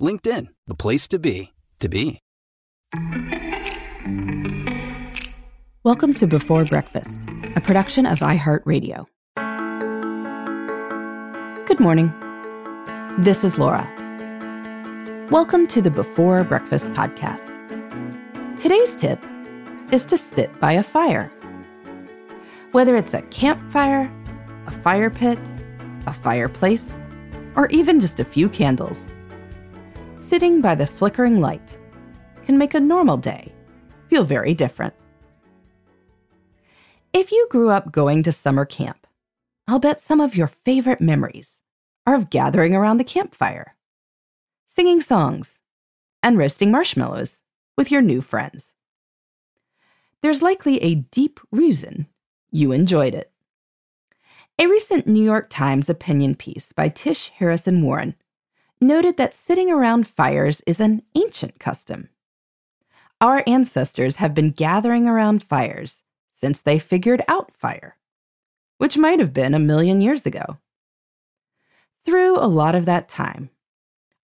LinkedIn, the place to be, to be. Welcome to Before Breakfast, a production of iHeartRadio. Good morning. This is Laura. Welcome to the Before Breakfast podcast. Today's tip is to sit by a fire. Whether it's a campfire, a fire pit, a fireplace, or even just a few candles, sitting by the flickering light can make a normal day feel very different. If you grew up going to summer camp, I'll bet some of your favorite memories are of gathering around the campfire, singing songs, and roasting marshmallows with your new friends. There's likely a deep reason you enjoyed it. A recent New York Times opinion piece by Tish Harrison Warren noted that sitting around fires is an ancient custom. Our ancestors have been gathering around fires since they figured out fire, which might have been a million years ago. Through a lot of that time,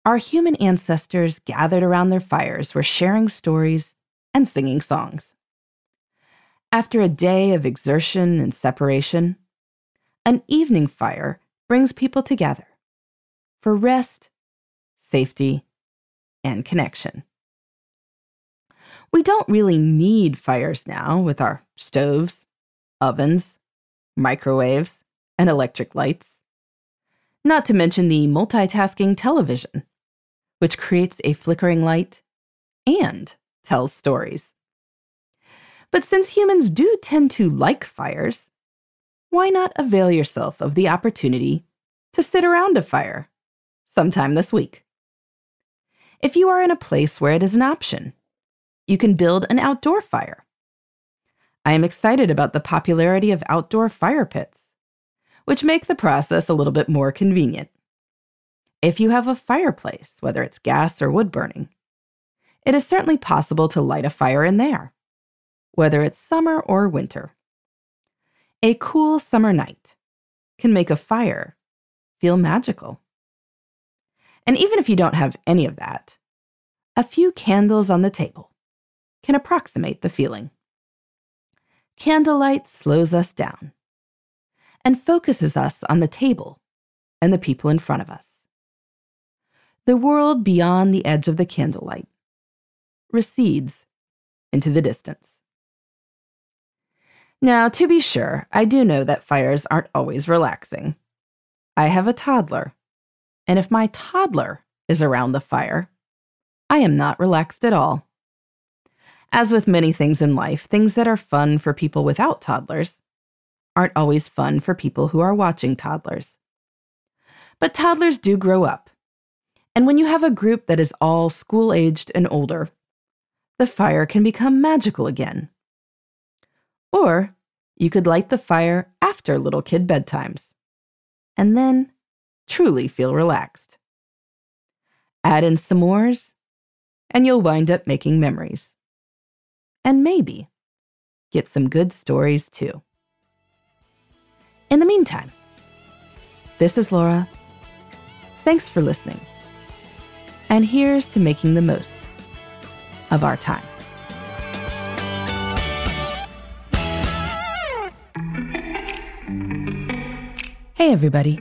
our human ancestors gathered around their fires were sharing stories and singing songs. After a day of exertion and separation, an evening fire brings people together for rest, safety, and connection. We don't really need fires now with our stoves, ovens, microwaves, and electric lights. Not to mention the multitasking television, which creates a flickering light and tells stories. But since humans do tend to like fires, why not avail yourself of the opportunity to sit around a fire sometime this week? If you are in a place where it is an option, you can build an outdoor fire. I am excited about the popularity of outdoor fire pits, which make the process a little bit more convenient. If you have a fireplace, whether it's gas or wood burning, it is certainly possible to light a fire in there, whether it's summer or winter. A cool summer night can make a fire feel magical. And even if you don't have any of that, a few candles on the table can approximate the feeling. Candlelight slows us down and focuses us on the table and the people in front of us. The world beyond the edge of the candlelight recedes into the distance. Now, to be sure, I do know that fires aren't always relaxing. I have a toddler, and if my toddler is around the fire, I am not relaxed at all. As with many things in life, things that are fun for people without toddlers aren't always fun for people who are watching toddlers. But toddlers do grow up. And when you have a group that is all school aged and older, the fire can become magical again. Or you could light the fire after little kid bedtimes, and then truly feel relaxed. Add in s'mores, and you'll wind up making memories and maybe get some good stories too. In the meantime, this is Laura. Thanks for listening. And here's to making the most of our time. Hey, everybody.